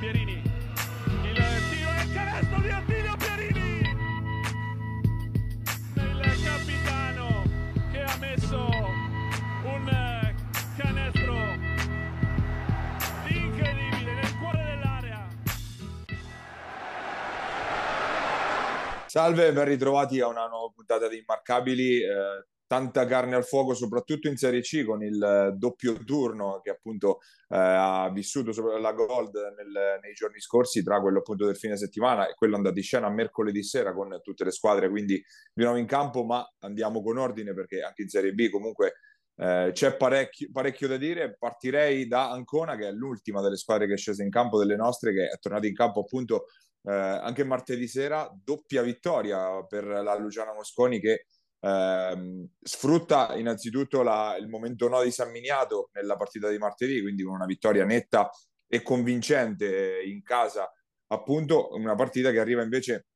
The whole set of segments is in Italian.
Pierini. Il tiro e il canestro di Attilio Pierini. Il capitano che ha messo un canestro incredibile nel cuore dell'area. Salve, ben ritrovati a una nuova puntata di Immarcabili. Eh, tanta carne al fuoco, soprattutto in Serie C con il eh, doppio turno che appunto eh, ha vissuto la Gold nel, nei giorni scorsi, tra quello appunto del fine settimana e quello andato in scena mercoledì sera con tutte le squadre, quindi di nuovo in campo, ma andiamo con ordine perché anche in Serie B comunque eh, c'è parecchio, parecchio, da dire. Partirei da Ancona, che è l'ultima delle squadre che è scesa in campo, delle nostre, che è tornata in campo appunto eh, anche martedì sera. Doppia vittoria per la Luciana Mosconi che eh, sfrutta innanzitutto la, il momento no di San Miniato nella partita di martedì, quindi con una vittoria netta e convincente in casa, appunto, una partita che arriva invece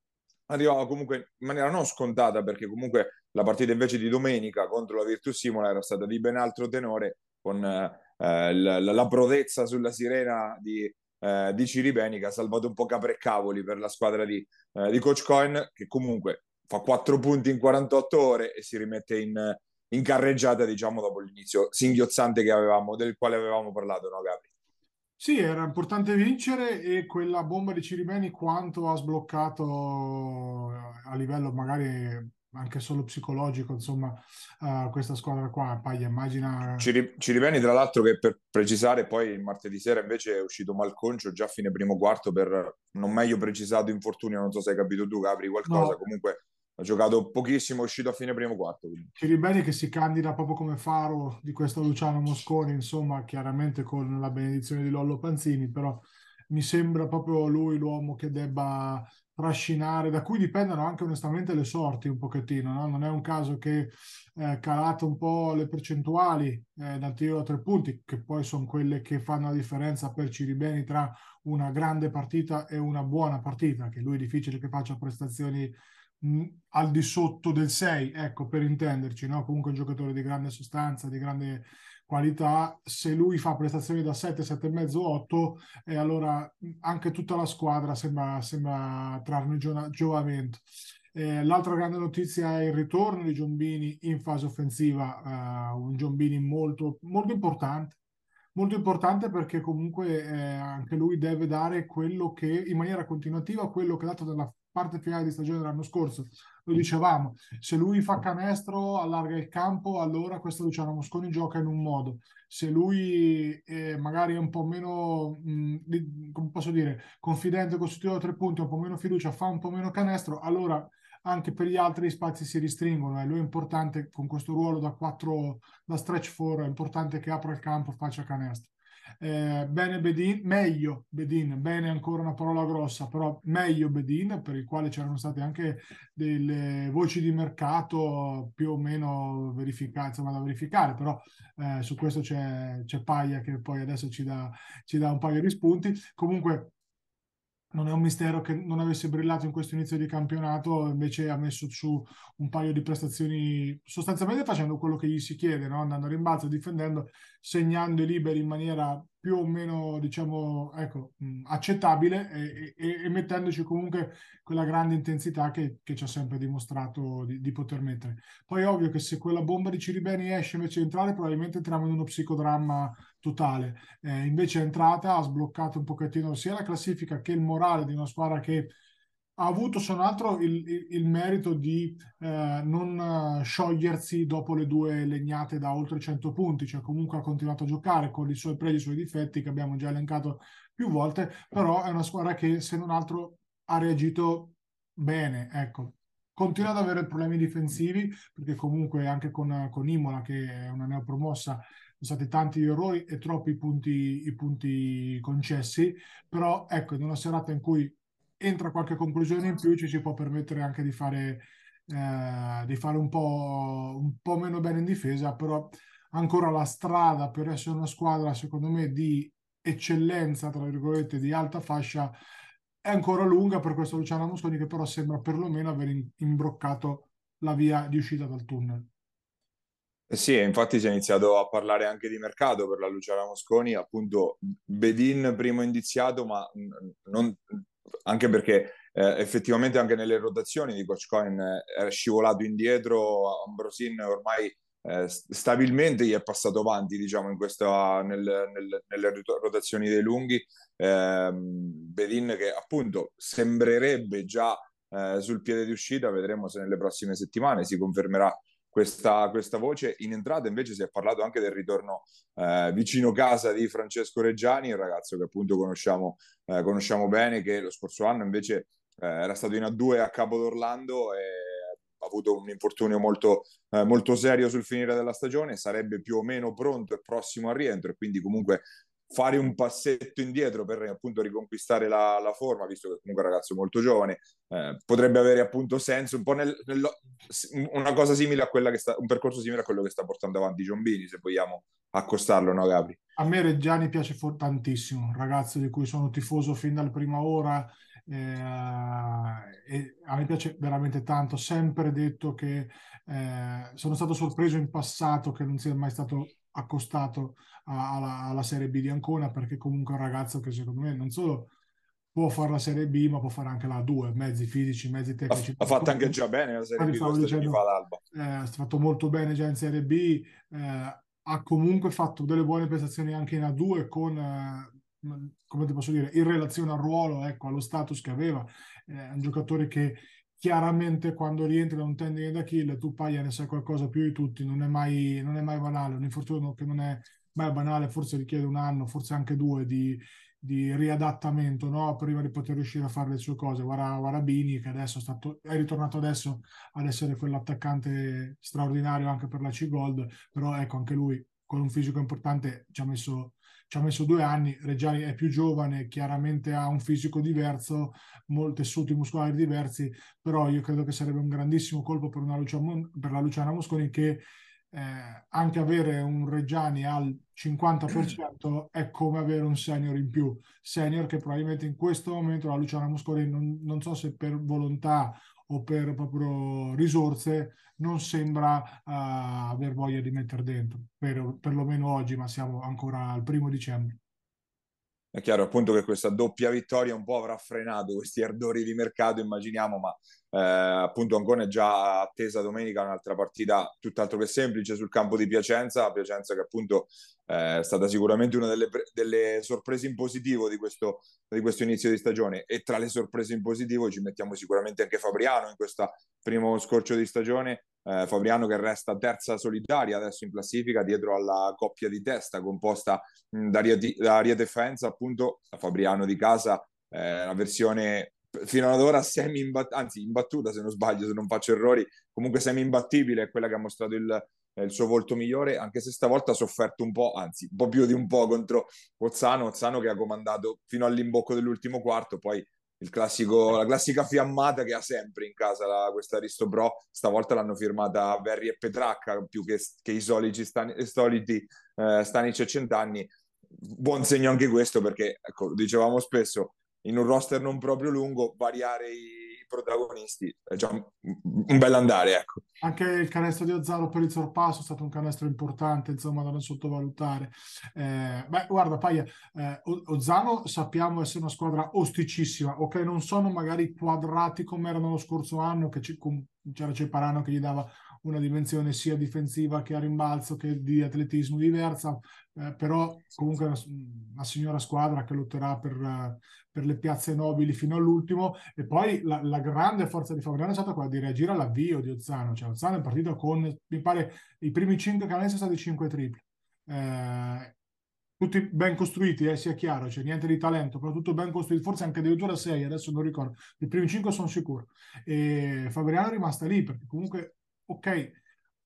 arrivava comunque in maniera non scontata perché comunque la partita invece di domenica contro la Virtus Simola era stata di ben altro tenore con eh, la, la, prodezza sulla sirena di, eh, di Ciribeni che ha salvato un po' capre e cavoli per la squadra di, eh, di Coach Coin che comunque fa 4 punti in 48 ore e si rimette in, in carreggiata, diciamo, dopo l'inizio singhiozzante che avevamo, del quale avevamo parlato, no, Gabri? Sì, era importante vincere e quella bomba di Ciribeni quanto ha sbloccato a livello magari anche solo psicologico, insomma, uh, questa squadra qua. Poi immagina... Ciribeni, tra l'altro, che per precisare, poi il martedì sera invece è uscito malconcio già a fine primo quarto per non meglio precisato infortunio, non so se hai capito tu, Capri, qualcosa. No. Comunque ha giocato pochissimo, è uscito a fine primo quarto. Quindi. Ciribeni che si candida proprio come faro di questo Luciano Mosconi, insomma, chiaramente con la benedizione di Lollo Panzini, però mi sembra proprio lui l'uomo che debba trascinare, da cui dipendono anche onestamente le sorti un pochettino, no? non è un caso che eh, calato un po' le percentuali eh, dal tiro a tre punti, che poi sono quelle che fanno la differenza per Ciribeni tra una grande partita e una buona partita, che lui è difficile che faccia prestazioni al di sotto del 6, ecco per intenderci, no? comunque un giocatore di grande sostanza, di grande qualità, se lui fa prestazioni da 7, 7,5, 8, e allora anche tutta la squadra sembra, sembra trarne gio- giovamento. Eh, l'altra grande notizia è il ritorno di Giombini in fase offensiva, uh, un Giombini molto, molto importante, molto importante perché comunque eh, anche lui deve dare quello che in maniera continuativa, quello che ha dato nella parte finale di stagione dell'anno scorso. Lo dicevamo, se lui fa canestro, allarga il campo, allora questo Luciano Mosconi gioca in un modo. Se lui è magari è un po' meno, mh, come posso dire, confidente, costituito a tre punti, un po' meno fiducia, fa un po' meno canestro, allora anche per gli altri spazi si restringono e lui è importante con questo ruolo da 4 da stretch 4 è importante che apra il campo faccia canestro eh, bene Bedin, meglio Bedin, bene ancora una parola grossa, però meglio Bedin, per il quale c'erano state anche delle voci di mercato più o meno verificate, insomma da verificare, però eh, su questo c'è, c'è Paglia che poi adesso ci dà, ci dà un paio di spunti. Comunque non è un mistero che non avesse brillato in questo inizio di campionato, invece ha messo su un paio di prestazioni sostanzialmente facendo quello che gli si chiede, no? andando a rimbalzo, difendendo, segnando i liberi in maniera più o meno, diciamo, ecco, accettabile e, e, e, mettendoci comunque quella grande intensità che, che ci ha sempre dimostrato di, di, poter mettere. Poi è ovvio che se quella bomba di Ciribeni esce invece di entrare, probabilmente entriamo in uno psicodramma totale. Eh, invece è entrata, ha sbloccato un pochettino sia la classifica che il morale di una squadra che ha avuto, se non altro, il, il, il merito di eh, non sciogliersi dopo le due legnate da oltre 100 punti, cioè comunque ha continuato a giocare con i suoi pregi e i suoi difetti che abbiamo già elencato più volte, però è una squadra che, se non altro, ha reagito bene, ecco. Continua ad avere problemi difensivi, perché comunque anche con, con Imola, che è una neopromossa, sono stati tanti gli errori e troppi punti, i punti concessi, però ecco, in una serata in cui entra qualche conclusione in più ci si può permettere anche di fare, eh, di fare un, po', un po' meno bene in difesa, però ancora la strada per essere una squadra, secondo me, di eccellenza, tra virgolette, di alta fascia, è ancora lunga per questo Luciano Musconi che però sembra perlomeno aver imbroccato la via di uscita dal tunnel. Eh sì, infatti si è iniziato a parlare anche di mercato per la Luciana Mosconi, appunto Bedin primo indiziato, ma non, anche perché eh, effettivamente anche nelle rotazioni di Coach Cohen eh, era scivolato indietro, Ambrosin ormai eh, stabilmente gli è passato avanti, diciamo, questa, nel, nel, nelle rotazioni dei lunghi. Eh, Bedin che appunto sembrerebbe già eh, sul piede di uscita, vedremo se nelle prossime settimane si confermerà questa, questa, voce. In entrata invece si è parlato anche del ritorno eh, vicino casa di Francesco Reggiani, un ragazzo che appunto conosciamo, eh, conosciamo bene, che lo scorso anno invece eh, era stato in A2 a Capo d'Orlando e ha avuto un infortunio molto, eh, molto serio sul finire della stagione, sarebbe più o meno pronto e prossimo al rientro e quindi comunque fare un passetto indietro per appunto riconquistare la, la forma, visto che comunque è un ragazzo molto giovane, eh, potrebbe avere appunto senso, un po' nel, nel, una cosa simile a quella che sta, un percorso simile a quello che sta portando avanti Giombini, se vogliamo accostarlo, no Gabri? A me Reggiani piace tantissimo, un ragazzo di cui sono tifoso fin dalla prima ora, e a me piace veramente tanto, sempre detto che eh, sono stato sorpreso in passato che non sia mai stato accostato alla, alla, Serie B di Ancona perché comunque è un ragazzo che secondo me non solo può fare la Serie B ma può fare anche la 2, mezzi fisici, mezzi tecnici. Ha, fatto anche già bene la Serie B due dicendo, fa l'Alba. Eh, ha fatto molto bene già in Serie B, eh, ha comunque fatto delle buone prestazioni anche in A2 con, eh, come ti posso dire, in relazione al ruolo, ecco, allo status che aveva. È un giocatore che chiaramente quando rientri da un tendine d'Achille tu Paglia ne sai qualcosa più di tutti, non è mai, non è mai banale, un infortunio che non è mai banale, forse richiede un anno, forse anche due di, di riadattamento no? prima di poter riuscire a fare le sue cose. Guarda, guarda Bini che adesso è, stato, è ritornato adesso ad essere quell'attaccante straordinario anche per la C-Gold, però ecco anche lui con un fisico importante ci ha messo ci ha messo due anni, Reggiani è più giovane, chiaramente ha un fisico diverso, molti tessuti muscolari diversi, però io credo che sarebbe un grandissimo colpo per, una Lucia, per la Luciana Mosconi che eh, anche avere un Reggiani al 50% è come avere un senior in più, senior che probabilmente in questo momento la Luciana Mosconi non, non so se per volontà o per proprio risorse non sembra uh, aver voglia di mettere dentro, per, perlomeno oggi, ma siamo ancora al primo dicembre. È chiaro appunto che questa doppia vittoria un po' avrà frenato questi ardori di mercato, immaginiamo, ma eh, appunto Ancona è già attesa domenica un'altra partita tutt'altro che semplice sul campo di Piacenza, Piacenza che appunto eh, è stata sicuramente una delle, delle sorprese in positivo di questo, di questo, inizio di stagione. E tra le sorprese in positivo ci mettiamo sicuramente anche Fabriano in questo primo scorcio di stagione, eh, Fabriano che resta terza solitaria adesso in classifica dietro alla coppia di testa composta mh, da, Riete, da Riete Faenza appunto Fabriano di casa, eh, una versione fino ad ora semi imbattuta, anzi imbattuta se non sbaglio, se non faccio errori, comunque semi imbattibile, è quella che ha mostrato il, il, suo volto migliore, anche se stavolta ha sofferto un po', anzi un po' più di un po' contro Ozzano, Ozzano che ha comandato fino all'imbocco dell'ultimo quarto, poi classico, la classica fiammata che ha sempre in casa la, questa Aristo Pro, stavolta l'hanno firmata Verri e Petracca più che, che i soliti, stani, soliti eh, Stanic e Centanni, buon segno anche questo perché, ecco, dicevamo spesso, in un roster non proprio lungo, variare i protagonisti è già un, bel andare. Ecco. Anche il canestro di Ozzano per il sorpasso è stato un canestro importante, insomma, da non sottovalutare. Eh, beh, guarda, Paia, eh, Ozzano sappiamo essere una squadra osticissima, ok? Non sono magari quadrati come erano lo scorso anno, che c'era Ceparano che gli dava una dimensione sia difensiva che a rimbalzo che di atletismo diversa, eh, però comunque una, una, signora squadra che lotterà per, per, le piazze nobili fino all'ultimo. E poi la, la grande forza di Fabriano è stata quella di reagire all'avvio di Ozzano, cioè Ozzano è partito con, mi pare, i primi 5 canestri sono stati 5 tripli. Eh, tutti ben costruiti, eh, sia chiaro, c'è niente di talento, però tutto ben costruito, forse anche addirittura 6, adesso non ricordo, i primi 5 sono sicuro. E Fabriano è rimasta lì perché comunque ok,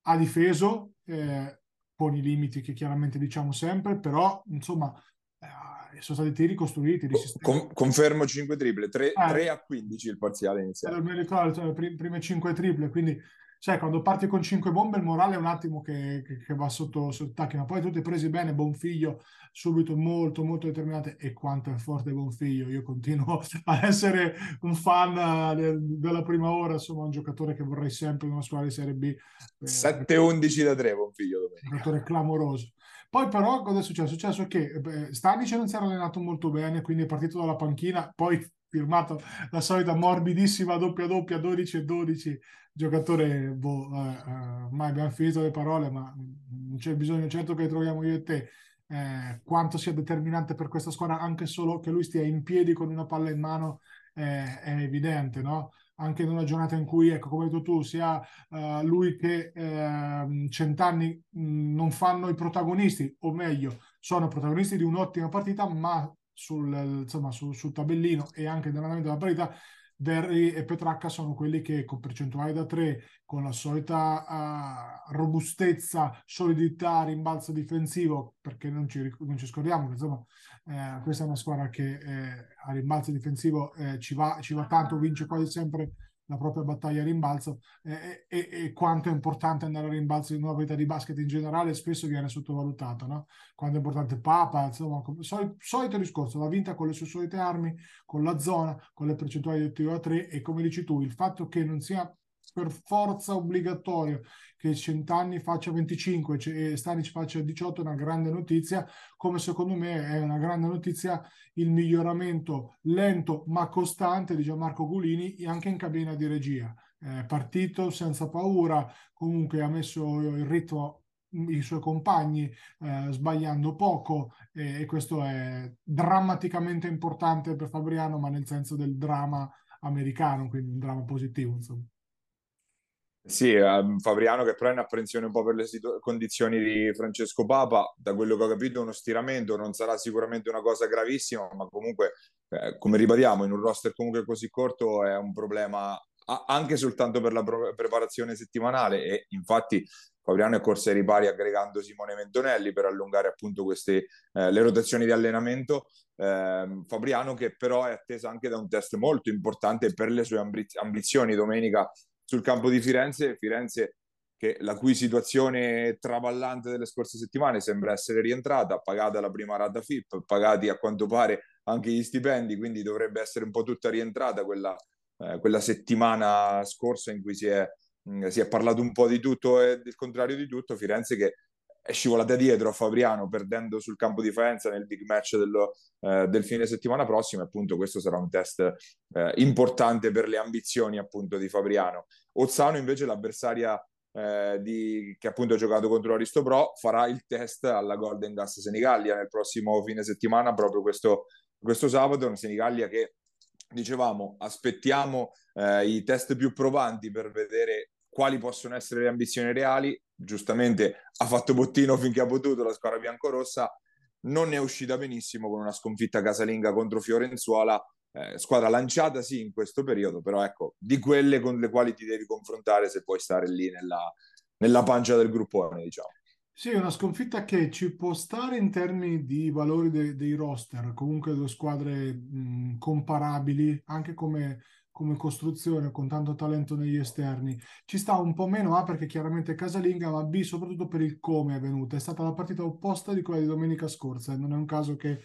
ha difeso eh, con i limiti che chiaramente diciamo sempre, però insomma eh, sono stati tiri costruiti. Con, confermo 5 triple, 3, eh, 3, a 15 il parziale iniziale. Mi ricordo, cioè, le prime 5 triple, quindi sai, quando parti con cinque bombe il morale è un attimo che, che, che va sotto, sotto attacchi, ma poi tu ti presi bene, Bonfiglio subito molto molto determinante e quanto è forte Bonfiglio, io continuo a essere un fan de, della prima ora, insomma un giocatore che vorrei sempre in una squadra di Serie B. Eh, 7-11 da 3 Bonfiglio domenica. Un giocatore clamoroso. Poi però cosa è successo? È successo che beh, Stanic non si era allenato molto bene, quindi è partito dalla panchina, poi firmato la solita morbidissima doppia doppia 12 e 12 giocatore boh, eh, eh, mai abbiamo finito le parole ma non c'è bisogno certo che troviamo io e te eh, quanto sia determinante per questa squadra anche solo che lui stia in piedi con una palla in mano è evidente no? anche in una giornata in cui, ecco, come hai detto tu, sia uh, lui che uh, Centanni mh, non fanno i protagonisti, o meglio, sono protagonisti di un'ottima partita, ma sul, insomma, sul, sul tabellino e anche nell'andamento della parità, Verri e Petracca sono quelli che con percentuali da 3, con la solita uh, robustezza, solidità, rimbalzo difensivo, perché non ci, non ci scordiamo insomma eh, questa è una squadra che eh, a rimbalzo difensivo eh, ci, va, ci va tanto, vince quasi sempre la propria battaglia a rimbalzo eh, e, e, quanto è importante andare a rimbalzo in una partita di basket in generale spesso viene sottovalutato, no? Quanto è importante Papa, insomma, solito, solito discorso, va vinta con le sue solite armi, con la zona, con le percentuali di tiro a 3 e come dici tu, il fatto che non sia per forza obbligatorio che Centanni faccia 25 e Stanic faccia 18 è una grande notizia, come secondo me è una grande notizia il miglioramento lento ma costante di Gianmarco Gulini anche in cabina di regia. È partito senza paura, comunque ha messo il ritmo i suoi compagni eh, sbagliando poco e, e, questo è drammaticamente importante per Fabriano ma nel senso del dramma americano quindi un dramma positivo insomma. Sì, um, Fabriano che però è in apprensione un po' per le situ- condizioni di Francesco Papa, da quello che ho capito uno stiramento non sarà sicuramente una cosa gravissima, ma comunque, eh, come ribadiamo, in un roster comunque così corto è un problema a- anche soltanto per la pro- preparazione settimanale. E infatti Fabriano è corso ai ripari aggregando Simone Ventonelli per allungare appunto queste, eh, le rotazioni di allenamento. Eh, Fabriano che però è atteso anche da un test molto importante per le sue ambiz- ambizioni. Domenica sul campo di Firenze, Firenze che la cui situazione traballante delle scorse settimane sembra essere rientrata, pagata la prima rata FIP, pagati a quanto pare anche gli stipendi, quindi dovrebbe essere un po' tutta rientrata quella, eh, quella settimana scorsa in cui si è, mh, si è parlato un po' di tutto e del contrario di tutto, Firenze che è scivolata dietro a Fabriano perdendo sul campo di Faenza nel big match dello, eh, del fine settimana prossimo appunto questo sarà un test eh, importante per le ambizioni appunto di Fabriano. Ozzano invece l'avversaria eh, di, che appunto ha giocato contro Aristo Pro farà il test alla Golden Gas Senigallia nel prossimo fine settimana proprio questo, questo sabato, una Senigallia che dicevamo aspettiamo eh, i test più provanti per vedere quali possono essere le ambizioni reali. Giustamente ha fatto bottino finché ha potuto la squadra biancorossa, non ne è uscita benissimo con una sconfitta casalinga contro Fiorenzuola, eh, squadra lanciata sì in questo periodo, però ecco, di quelle con le quali ti devi confrontare se puoi stare lì nella, nella pancia del gruppone, diciamo. Sì, una sconfitta che ci può stare in termini di valori de- dei roster, comunque due squadre mh, comparabili, anche come come costruzione con tanto talento negli esterni. Ci sta un po' meno A perché chiaramente casalinga, ma B soprattutto per il come è venuta. È stata la partita opposta di quella di domenica scorsa e non è un caso che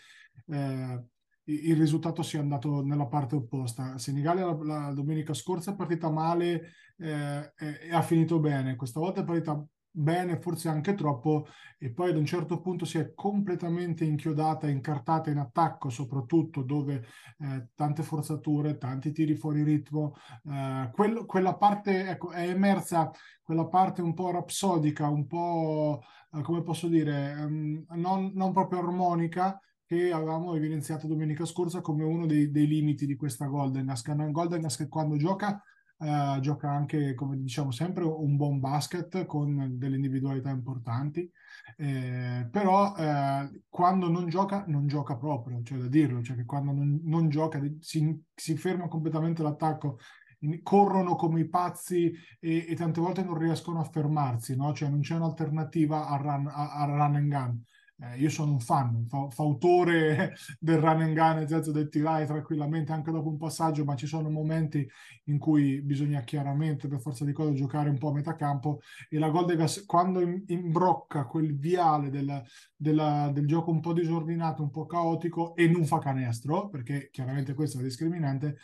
eh, il risultato sia andato nella parte opposta. Senigallia la, la domenica scorsa è partita male eh, e, e ha finito bene. Questa volta è partita bene, forse anche troppo, e poi ad un certo punto si è completamente inchiodata, incartata in attacco, soprattutto dove eh, tante forzature, tanti tiri fuori ritmo, eh, quello, quella parte, ecco, è emersa quella parte un po' rapsodica, un po', eh, come posso dire, um, non, non, proprio armonica, che avevamo evidenziato domenica scorsa come uno dei, dei limiti di questa Golden Gas. Golden che quando gioca Uh, gioca anche, come diciamo sempre, un buon basket con delle individualità importanti, eh, però eh, quando non gioca, non gioca proprio, cioè da dirlo, cioè che quando non, non gioca si, si, ferma completamente l'attacco, corrono come i pazzi e, e, tante volte non riescono a fermarsi, no? cioè non c'è un'alternativa al run, run and gun. Eh, io sono un fan, fa- fautore del run and gun, nel senso del tirare tranquillamente anche dopo un passaggio, ma ci sono momenti in cui bisogna chiaramente, per forza di cose, giocare un po' a metà campo e la Goldegas quando imbrocca quel viale del, della, del gioco un po' disordinato, un po' caotico e non fa canestro, perché chiaramente questo è discriminante,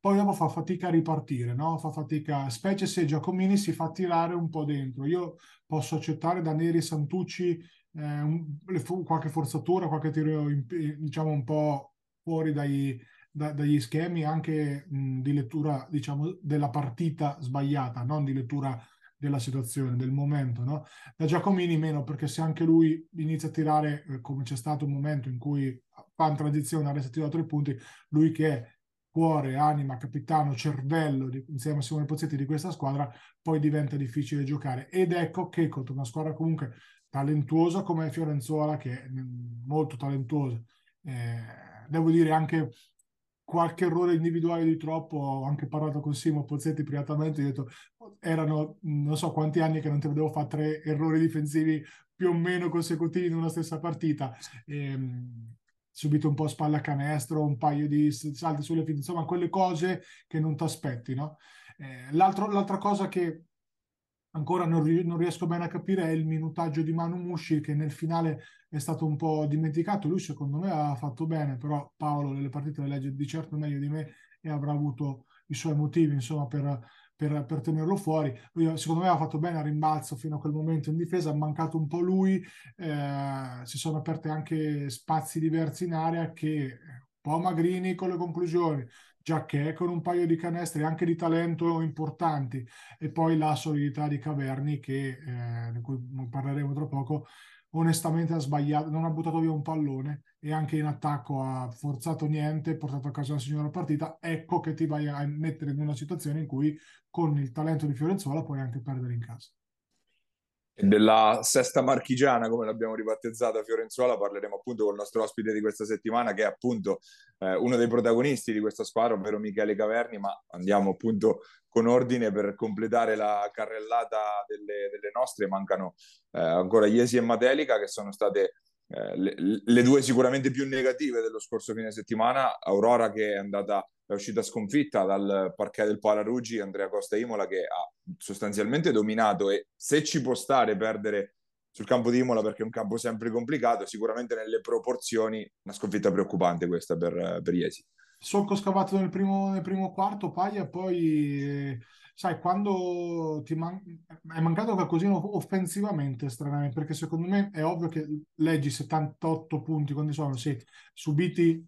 poi dopo fa fatica a ripartire, no? Fa fatica, specie se Giacomini si fa tirare un po' dentro. Io posso accettare da Neri Santucci eh, un, qualche forzatura, qualche tiro in, diciamo un po' fuori dai, da, dagli schemi anche mh, di lettura diciamo della partita sbagliata, non di lettura della situazione, del momento. No? Da Giacomini meno perché se anche lui inizia a tirare, eh, come c'è stato un momento in cui fa in transizione, adesso tira tre punti, lui che è cuore, anima, capitano, cervello di, insieme a Simone Pozzetti di questa squadra, poi diventa difficile giocare. Ed ecco che contro una squadra comunque talentuosa come Fiorenzuola, che è molto talentuosa. Eh, devo dire anche qualche errore individuale di troppo, ho anche parlato con Simo Pozzetti privatamente, ho detto erano non so quanti anni che non ti vedevo fare tre errori difensivi più o meno consecutivi in una stessa partita. E, ehm, subito un po' spalla canestro, un paio di salti sulle finte, insomma quelle cose che non ti aspetti. No? Eh, l'altra cosa che ancora non, non, riesco bene a capire è il minutaggio di Manu Mushi che nel finale è stato un po' dimenticato. Lui secondo me ha fatto bene, però Paolo nelle partite le legge di certo meglio di me e avrà avuto i suoi motivi insomma, per, per, per tenerlo fuori. Lui, secondo me ha fatto bene a rimbalzo fino a quel momento in difesa, ha mancato un po' lui, eh, si sono aperte anche spazi diversi in area che un po' Magrini con le conclusioni, Giacché con un paio di canestri anche di talento importanti. E poi la solidità di Caverni che, eh, di cui parleremo tra poco, onestamente ha sbagliato, non ha buttato via un pallone e anche in attacco ha forzato niente, portato a casa la signora partita, ecco che ti vai a mettere in una situazione in cui con il talento di Fiorenzuola puoi anche perdere in casa della sesta marchigiana, come l'abbiamo ribattezzata Fiorenzuola, parleremo appunto con il nostro ospite di questa settimana, che è appunto eh, uno dei protagonisti di questa squadra, ovvero Michele Caverni, ma andiamo appunto con ordine per completare la carrellata delle, delle nostre. Mancano eh, ancora Iesi e Matelica, che sono state eh, le, le, due sicuramente più negative dello scorso fine settimana. Aurora che è andata è uscita sconfitta dal parquet del Palaruggi, Andrea Costa Imola che ha sostanzialmente dominato e se ci può stare perdere sul campo di Imola perché è un campo sempre complicato, sicuramente nelle proporzioni una sconfitta preoccupante questa per, per Iesi. Solco scavato nel primo, nel primo quarto, Paglia, poi eh, sai, quando ti man- è mancato qualcosina offensivamente, stranamente, perché secondo me è ovvio che leggi 78 punti, quando sono, sì, subiti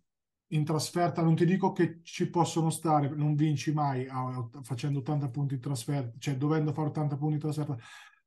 in trasferta non ti dico che ci possono stare, non vinci mai a, facendo 80 punti in trasferta, cioè dovendo fare 80 punti in trasferta,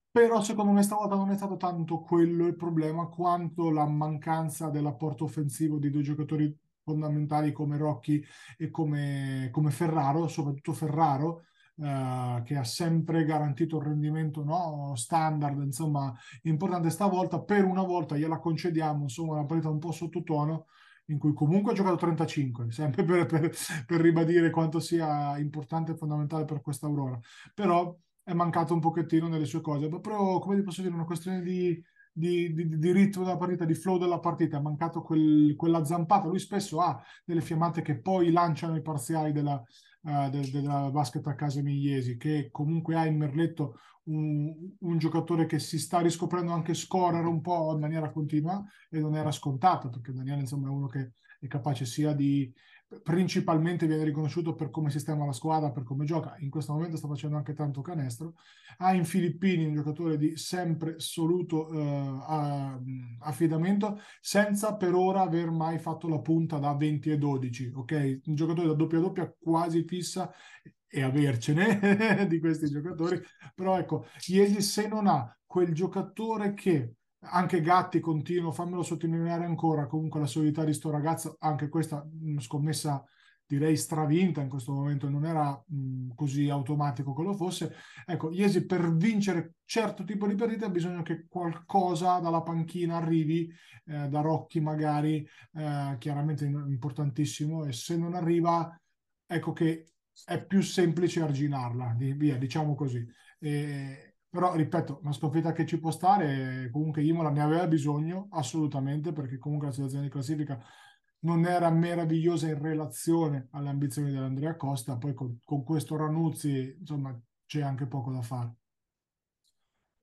però secondo me stavolta non è stato tanto quello il problema quanto la mancanza dell'apporto offensivo di due giocatori fondamentali come Rocchi e come, come Ferraro, soprattutto Ferraro, eh, che ha sempre garantito un rendimento no, standard, insomma, importante stavolta, per una volta gliela concediamo, insomma, una partita un po' sottotono, in cui comunque ha giocato 35, sempre per, per, per ribadire quanto sia importante e fondamentale per questa Aurora. Però è mancato un pochettino nelle sue cose, però come ti posso dire, una questione di, di, di, di, ritmo della partita, di flow della partita, è mancato quel, quella zampata. Lui spesso ha delle fiammate che poi lanciano i parziali della, uh, de, della basket a casa Migliesi, che comunque ha in merletto un, un, giocatore che si sta riscoprendo anche scorrere un po' in maniera continua e non era scontato, perché Daniele insomma è uno che è capace sia di principalmente viene riconosciuto per come sistema la squadra, per come gioca. In questo momento sta facendo anche tanto canestro. Ha in Filippini un giocatore di sempre assoluto uh, affidamento, senza per ora aver mai fatto la punta da 20 e 12. Ok, un giocatore da doppia doppia quasi fissa e avercene di questi giocatori. Però ecco, Iesi se non ha quel giocatore che anche Gatti continuo, fammelo sottolineare ancora, comunque la solidità di sto ragazzo, anche questa scommessa direi stravinta in questo momento, non era mh, così automatico che lo fosse. Ecco, Iesi per vincere certo tipo di partita bisogna che qualcosa dalla panchina arrivi, eh, da Rocchi magari, eh, chiaramente importantissimo, e se non arriva, ecco che è più semplice arginarla, via, diciamo così. E, Però, ripeto, una sconfitta che ci può stare, comunque Imola ne aveva bisogno, assolutamente, perché comunque la situazione di classifica non era meravigliosa in relazione alle ambizioni dell'Andrea Costa, poi con, con questo Ranuzzi, insomma, c'è anche poco da fare.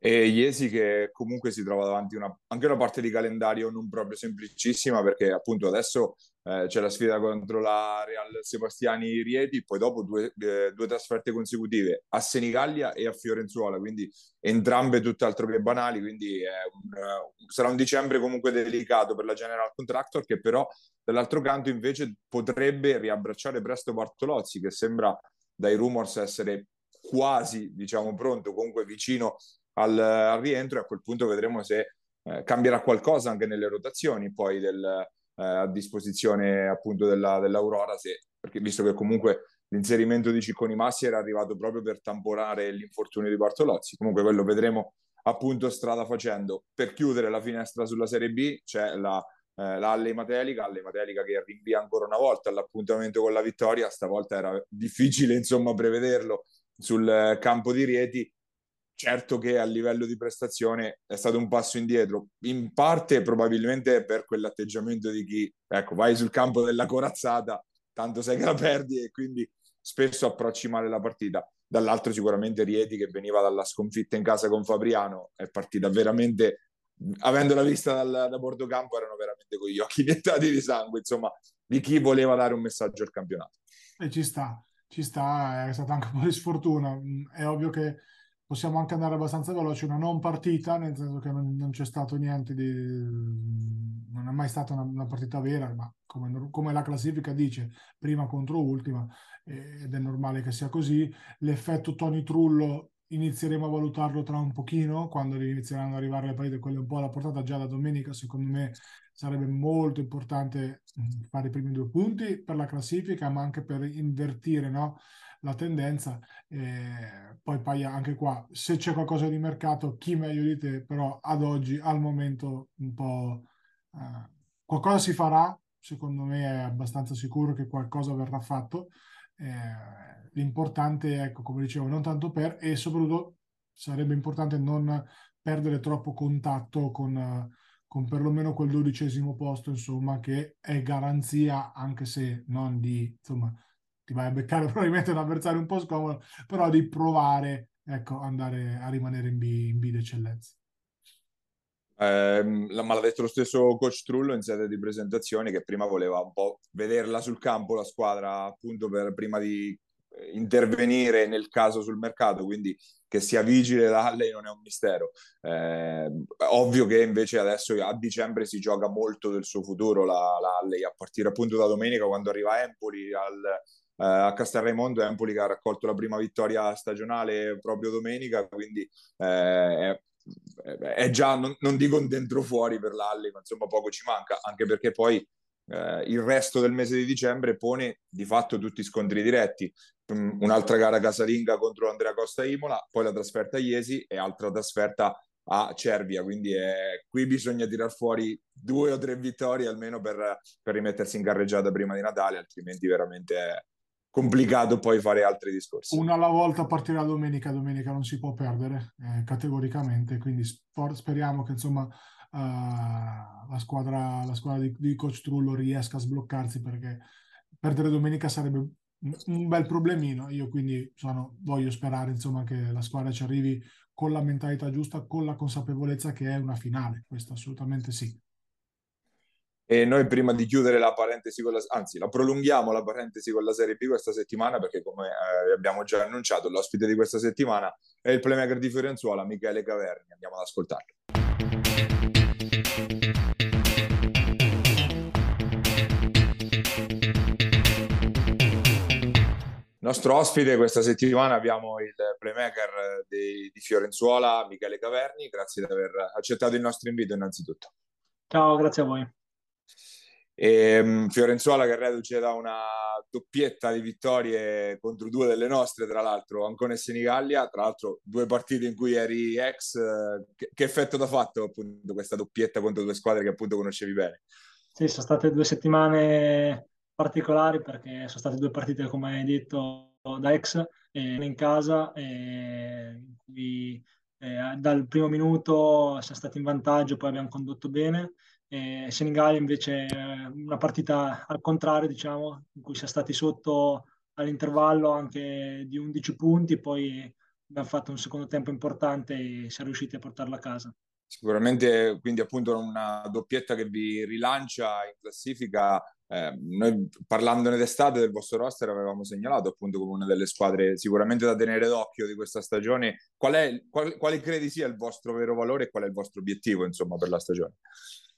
E Iesi che comunque si trova davanti una, anche una parte di calendario non proprio semplicissima perché appunto adesso eh, c'è la sfida contro la Real Sebastiani Rieti, poi dopo due, eh, due, trasferte consecutive a Senigallia e a Fiorenzuola, quindi entrambe tutt'altro che banali, quindi un, uh, sarà un dicembre comunque delicato per la General Contractor che però dall'altro canto invece potrebbe riabbracciare presto Bartolozzi che sembra dai rumors essere quasi diciamo pronto, comunque vicino al, al rientro e a quel punto vedremo se eh, cambierà qualcosa anche nelle rotazioni poi del, eh, a disposizione appunto della, dell'Aurora, se, perché visto che comunque l'inserimento di Cicconi Massi era arrivato proprio per tamponare l'infortunio di Bartolozzi, comunque quello vedremo appunto strada facendo. Per chiudere la finestra sulla Serie B c'è la, eh, Matelica, Alle Matelica che rinvia ancora una volta all'appuntamento con la vittoria, stavolta era difficile insomma prevederlo sul campo di Rieti, certo che a livello di prestazione è stato un passo indietro, in parte probabilmente per quell'atteggiamento di chi, ecco, vai sul campo della corazzata, tanto sai che la perdi e quindi spesso approcci male la partita. Dall'altro sicuramente Rieti che veniva dalla sconfitta in casa con Fabriano, è partita veramente, avendola vista dal, da Bordocampo, erano veramente con gli occhi iniettati di sangue, insomma, di chi voleva dare un messaggio al campionato. E ci sta, ci sta, è stata anche un po' di sfortuna. È ovvio che possiamo anche andare abbastanza veloci, una non partita, nel senso che non, non c'è stato niente di... non è mai stata una, una partita vera, ma come, come, la classifica dice, prima contro ultima, eh, ed è normale che sia così. L'effetto Tony Trullo inizieremo a valutarlo tra un pochino, quando inizieranno ad arrivare le partite, quelle un po' alla portata già da domenica, secondo me sarebbe molto importante fare i primi due punti per la classifica, ma anche per invertire no? la tendenza. Eh, poi, poi anche qua, se c'è qualcosa di mercato, chi meglio di te, però ad oggi, al momento, un po' eh, qualcosa si farà. Secondo me è abbastanza sicuro che qualcosa verrà fatto. Eh, l'importante ecco, come dicevo, non tanto per, e soprattutto sarebbe importante non perdere troppo contatto con, con perlomeno quel dodicesimo posto, insomma, che è garanzia, anche se non di, insomma, ti vai a beccare probabilmente un avversario un po' scomodo, però di provare, ecco, andare a rimanere in B, in B d'eccellenza. Eh, ma l'ha detto lo stesso coach Trullo in sede di presentazione che prima voleva un po' vederla sul campo la squadra appunto per prima di eh, intervenire nel caso sul mercato, quindi che sia vigile l'Alley non è un mistero. Eh, ovvio che invece adesso a dicembre si gioca molto del suo futuro la, la a partire appunto da domenica quando arriva Empoli al, eh, a Castelraimondo Empoli che ha raccolto la prima vittoria stagionale proprio domenica, quindi eh, è, è, già, non, non, dico un dentro fuori per l'Alli, ma insomma poco ci manca, anche perché poi eh, il resto del mese di dicembre pone di fatto tutti scontri diretti. Um, un'altra gara casalinga contro Andrea Costa Imola, poi la trasferta a Iesi e altra trasferta a Cervia, quindi è, qui bisogna tirar fuori due o tre vittorie almeno per, per rimettersi in carreggiata prima di Natale, altrimenti veramente è, complicato poi fare altri discorsi. Una alla volta partirà domenica, domenica non si può perdere eh, categoricamente, quindi spor- speriamo che insomma uh, la squadra, la squadra di, di, coach Trullo riesca a sbloccarsi perché perdere domenica sarebbe un bel problemino. Io quindi sono, voglio sperare insomma che la squadra ci arrivi con la mentalità giusta, con la consapevolezza che è una finale, questo assolutamente sì. E noi prima di chiudere la parentesi con la, anzi la prolunghiamo la parentesi con la Serie B questa settimana perché come eh, abbiamo già annunciato l'ospite di questa settimana è il playmaker di Fiorenzuola Michele Caverni. Andiamo ad ascoltarlo. Nostro ospite questa settimana abbiamo il playmaker di, di Fiorenzuola Michele Caverni, grazie di aver accettato il nostro invito innanzitutto. Ciao, grazie a voi. E, um, Fiorenzuola che reduce da una doppietta di vittorie contro due delle nostre, tra l'altro, Ancona e Senigallia, tra l'altro due partite in cui eri ex, eh, che, che, effetto ti ha fatto appunto questa doppietta contro due squadre che appunto conoscevi bene? Sì, sono state due settimane particolari perché sono state due partite, come hai detto, da ex, in casa, in cui eh, dal primo minuto siamo stati in vantaggio, poi abbiamo condotto bene. Eh, Senigallia invece una partita al contrario, diciamo, in cui siamo stati sotto all'intervallo anche di 11 punti, poi abbiamo fatto un secondo tempo importante e siamo riusciti a portarla a casa. Sicuramente, quindi appunto una doppietta che vi rilancia in classifica. Eh, noi parlandone d'estate del vostro roster avevamo segnalato appunto come una delle squadre sicuramente da tenere d'occhio di questa stagione. Qual è, qual, quale credi sia il vostro vero valore e qual è il vostro obiettivo insomma per la stagione?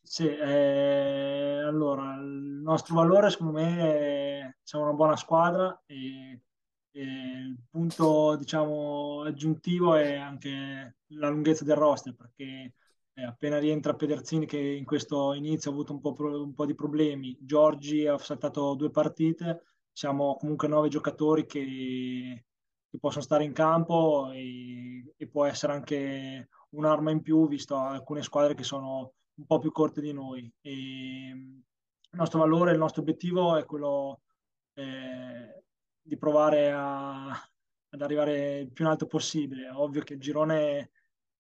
Sì, eh, allora il nostro valore secondo me è siamo una buona squadra e, e il punto diciamo aggiuntivo è anche la lunghezza del roster perché eh, appena rientra Pederzini che in questo inizio ha avuto un po', un po', di problemi, Giorgi ha saltato due partite, siamo comunque nove giocatori che, che possono stare in campo e, e, può essere anche un'arma in più visto alcune squadre che sono un po' più corte di noi. E il nostro valore, il nostro obiettivo è quello eh, di provare a, ad arrivare il più in alto possibile. Ovvio che il girone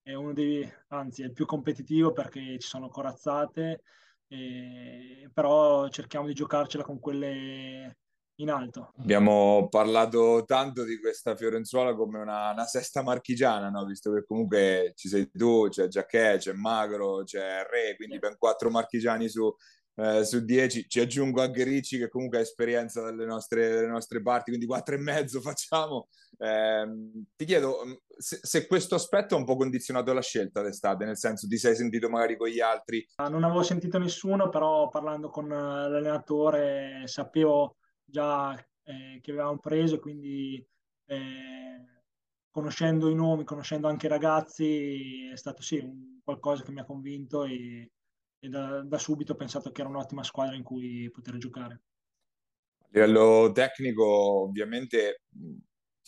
è uno dei, anzi è il più competitivo perché ci sono corazzate, eh, però cerchiamo di giocarcela con quelle in alto. Abbiamo parlato tanto di questa Fiorenzuola come una, una sesta marchigiana, no? visto che comunque ci sei tu, c'è Giacchè, c'è Magro, c'è Re, quindi ben quattro marchigiani su, eh, su 10 ci aggiungo anche Ricci che comunque ha esperienza dalle nostre, dalle nostre parti quindi 4 e mezzo facciamo eh, ti chiedo mm, se, se, questo aspetto ha un po' condizionato la scelta d'estate nel senso ti sei sentito magari con gli altri ah, non avevo sentito nessuno però parlando con eh, l'allenatore sapevo già eh, che avevamo preso quindi eh, conoscendo i nomi conoscendo anche i ragazzi è stato sì un, qualcosa che mi ha convinto e e da, da, subito ho pensato che era un'ottima squadra in cui poter giocare. A livello tecnico, ovviamente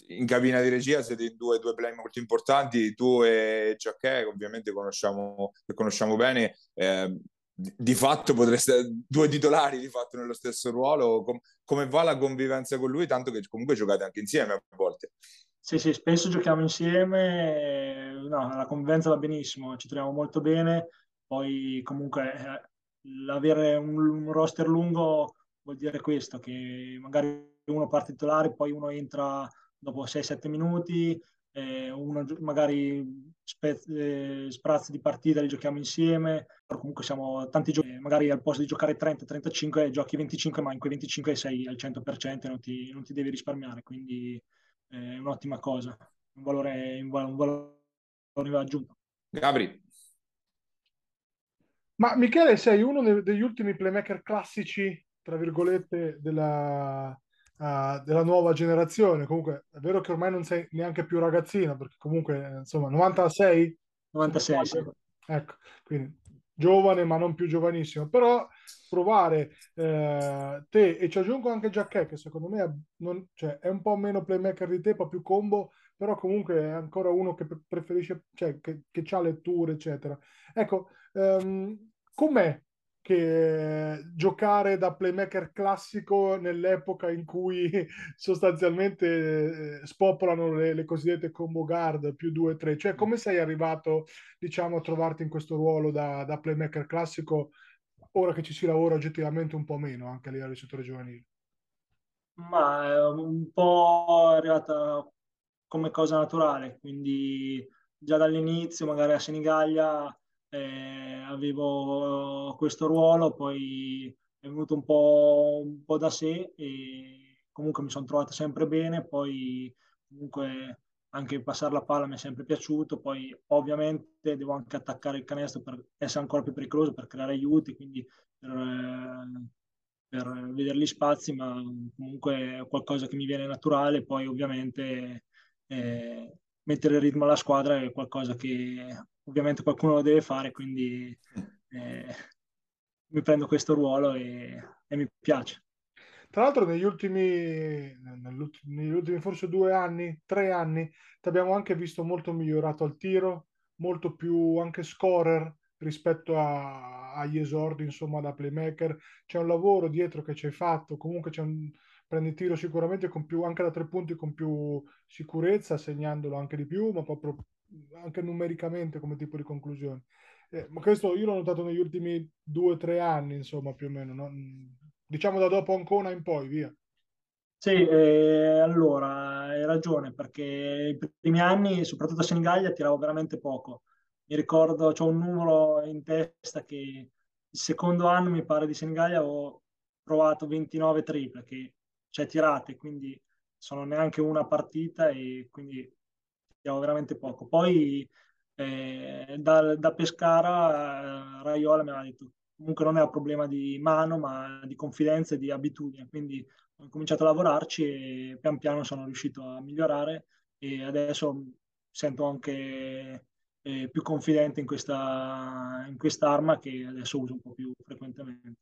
in cabina di regia siete in due, due play molto importanti, tu e Giacchè, ovviamente conosciamo, conosciamo bene. Eh, di fatto potreste due titolari di fatto nello stesso ruolo Com- come va la convivenza con lui tanto che comunque giocate anche insieme a volte. Sì sì spesso giochiamo insieme no, la convivenza va benissimo ci troviamo molto bene poi comunque eh, avere un, un, roster lungo vuol dire questo, che magari uno parte titolare, poi uno entra dopo 6-7 minuti, eh, uno magari spez- eh, sprazzi di partita li giochiamo insieme, però comunque siamo tanti giochi, magari al posto di giocare 30-35 giochi 25, ma in quei 25 sei al 100% e non ti, non ti devi risparmiare, quindi eh, è un'ottima cosa, un valore, un valore aggiunto. Gabri, ma Michele, sei uno degli ultimi playmaker classici, tra virgolette, della, uh, della nuova generazione. Comunque è vero che ormai non sei neanche più ragazzino, perché comunque, insomma, 96? 96, sì. Ecco, quindi giovane ma non più giovanissimo, però provare eh, te e ci aggiungo anche Giacchè che secondo me è, non, cioè, è un po' meno playmaker di te, un po' più combo, però comunque è ancora uno che preferisce, cioè che, che ha letture, eccetera. Ecco, um, com'è che giocare da playmaker classico nell'epoca in cui sostanzialmente eh, spopolano le, le, cosiddette combo guard più 2-3, cioè come sei arrivato diciamo a trovarti in questo ruolo da, da, playmaker classico ora che ci si lavora oggettivamente un po' meno anche a livello di settore giovanile? Ma è un po' arrivata come cosa naturale, quindi già dall'inizio magari a Senigallia eh, avevo questo ruolo, poi è venuto un po', un po' da sé e comunque mi sono trovato sempre bene, poi comunque anche passare la palla mi è sempre piaciuto, poi ovviamente devo anche attaccare il canestro per essere ancora più pericoloso, per creare aiuti, quindi per, per vedere gli spazi, ma comunque è qualcosa che mi viene naturale, poi ovviamente eh, mettere il ritmo alla squadra è qualcosa che ovviamente qualcuno lo deve fare, quindi eh, mi prendo questo ruolo e, e, mi piace. Tra l'altro negli ultimi, negli ultimi forse due anni, tre anni, ti abbiamo anche visto molto migliorato al tiro, molto più anche scorer rispetto a, agli esordi, insomma, da playmaker. C'è un lavoro dietro che ci hai fatto, comunque c'è un, prendi tiro sicuramente con più, anche da tre punti con più sicurezza, segnandolo anche di più, ma proprio anche numericamente come tipo di conclusione. Eh, ma questo io l'ho notato negli ultimi due o tre anni, insomma, più o meno, no? diciamo da dopo Ancona in poi, via. Sì, eh, allora hai ragione, perché i primi anni, soprattutto a Senigallia, tiravo veramente poco. Mi ricordo, ho un numero in testa che il secondo anno, mi pare, di Senigallia ho provato 29 triple, che cioè tirate, quindi sono neanche una partita e quindi tiravo veramente poco. Poi eh, da, da, Pescara eh, Raiola mi aveva detto comunque non è un problema di mano ma di confidenza e di abitudine quindi ho cominciato a lavorarci e pian piano sono riuscito a migliorare e adesso sento anche eh, più confidente in questa in quest'arma che adesso uso un po' più frequentemente.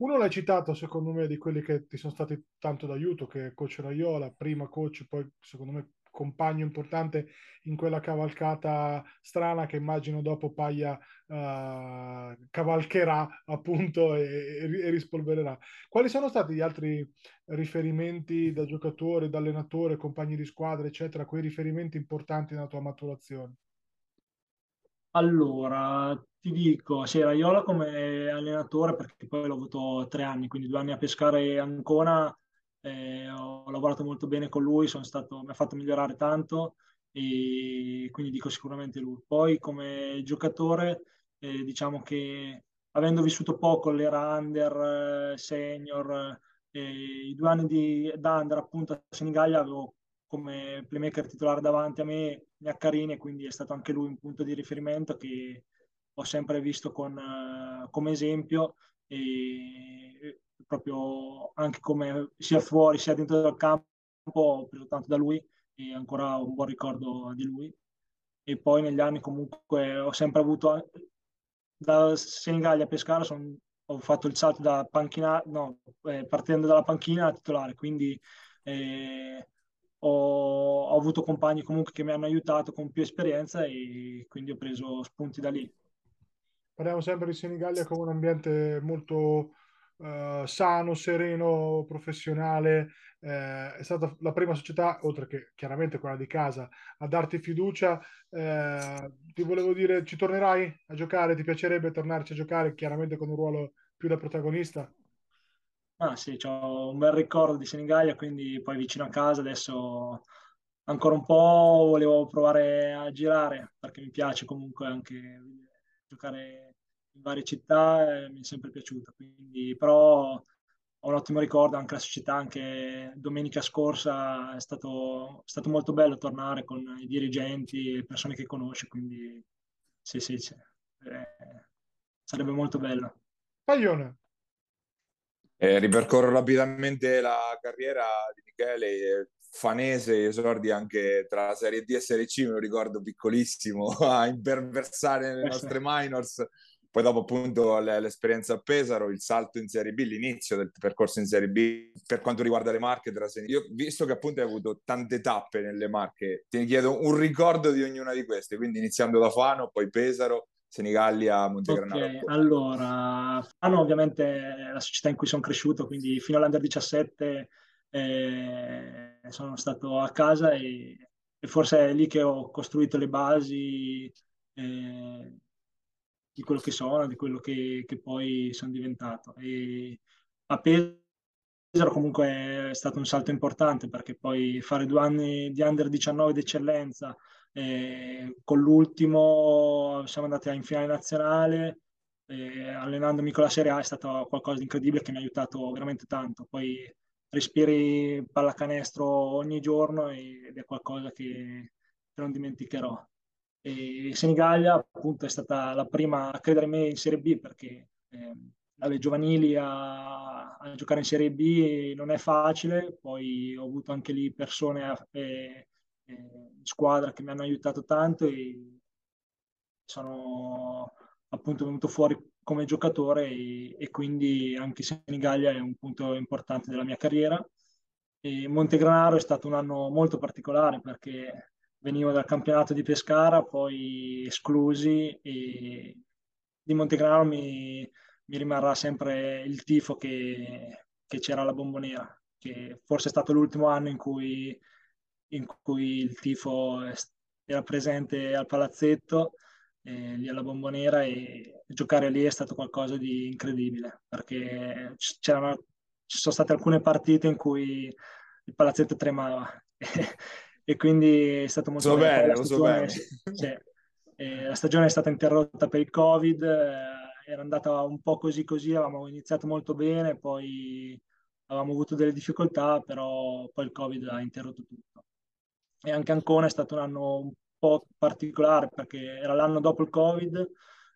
Uno l'hai citato, secondo me, di quelli che ti sono stati tanto d'aiuto, che è coach Raiola, prima coach, poi secondo me compagno importante in quella cavalcata strana che immagino dopo Paglia uh, cavalcherà appunto e, e, rispolvererà. Quali sono stati gli altri riferimenti da giocatore, da allenatore, compagni di squadra, eccetera, quei riferimenti importanti nella tua maturazione? Allora, ti dico, sì, Raiola come allenatore perché poi l'ho avuto tre anni, quindi due anni a Pescara e Ancona eh, ho lavorato molto bene con lui, stato, mi ha fatto migliorare tanto e quindi dico sicuramente lui. Poi come giocatore eh, diciamo che avendo vissuto poco l'era under, eh, senior, eh, i due anni di, da under appunto a Senigallia avevo come playmaker titolare davanti a me Gnaccarini e quindi è stato anche lui un punto di riferimento che ho sempre visto con, uh, come esempio e proprio anche come sia fuori sia dentro del campo ho preso tanto da lui e ancora un buon ricordo di lui. E poi negli anni comunque ho sempre avuto da Senigallia a Pescara son, ho fatto il salto da panchina no, eh, partendo dalla panchina a titolare quindi eh, ho, ho, avuto compagni comunque che mi hanno aiutato con più esperienza e quindi ho preso spunti da lì. Parliamo sempre di Senigallia come un ambiente molto uh, sano, sereno, professionale. Eh, è stata la prima società, oltre che chiaramente quella di casa, a darti fiducia. Eh, ti volevo dire, ci tornerai a giocare? Ti piacerebbe tornarci a giocare, chiaramente con un ruolo più da protagonista? Ah sì, ho un bel ricordo di Senigallia, quindi poi vicino a casa adesso ancora un po' volevo provare a girare perché mi piace comunque anche giocare in varie città mi è sempre piaciuta. Quindi, però ho un ottimo ricordo anche la società, anche domenica scorsa è stato, è stato molto bello tornare con i dirigenti e persone che conosci, quindi sì, sì, sì. Eh, sarebbe molto bello. Paglione. Eh, ripercorro rapidamente la carriera di Michele, fanese, esordi anche tra la Serie D e Serie C, me lo ricordo piccolissimo, a imperversare nelle nostre minors poi dopo appunto l'esperienza a Pesaro, il salto in Serie B, l'inizio del percorso in Serie B per quanto riguarda le Marche. Io, visto che appunto hai avuto tante tappe nelle Marche, ti chiedo un ricordo di ognuna di queste, quindi iniziando da Fano, poi Pesaro, Senigallia, Montegranaro. Okay, allora, Fano ovviamente è la società in cui sono cresciuto, quindi fino all'Under 17 eh, sono stato a casa e, e, forse è lì che ho costruito le basi eh, di quello che sono, di quello che, che poi sono diventato. E a Pesaro comunque è stato un salto importante perché poi fare due anni di under 19 d'eccellenza, eh, con l'ultimo siamo andati in finale nazionale, eh, allenandomi con la Serie A è stato qualcosa di incredibile che mi ha aiutato veramente tanto. Poi respiri pallacanestro ogni giorno ed è qualcosa che, che non dimenticherò. E Senigallia appunto è stata la prima a credere in me in Serie B perché eh, alle giovanili a, a, giocare in Serie B non è facile, poi ho avuto anche lì persone eh, eh, squadra che mi hanno aiutato tanto e sono appunto venuto fuori come giocatore e, e quindi anche Senigallia è un punto importante della mia carriera. E Montegranaro è stato un anno molto particolare perché venivo dal campionato di Pescara, poi esclusi e di Montegranaro mi, mi rimarrà sempre il tifo che, che, c'era alla Bombonera, che forse è stato l'ultimo anno in cui, in cui il tifo era presente al palazzetto, eh, lì alla Bombonera e giocare lì è stato qualcosa di incredibile perché c'erano, ci sono state alcune partite in cui il palazzetto tremava e quindi è stato molto so bello. bene, lo so bene. Sì, la stagione è stata interrotta per il Covid, eh, era andata un po' così così, avevamo iniziato molto bene, poi avevamo avuto delle difficoltà, però poi il Covid ha interrotto tutto. E anche Ancona è stato un anno un po' particolare perché era l'anno dopo il Covid,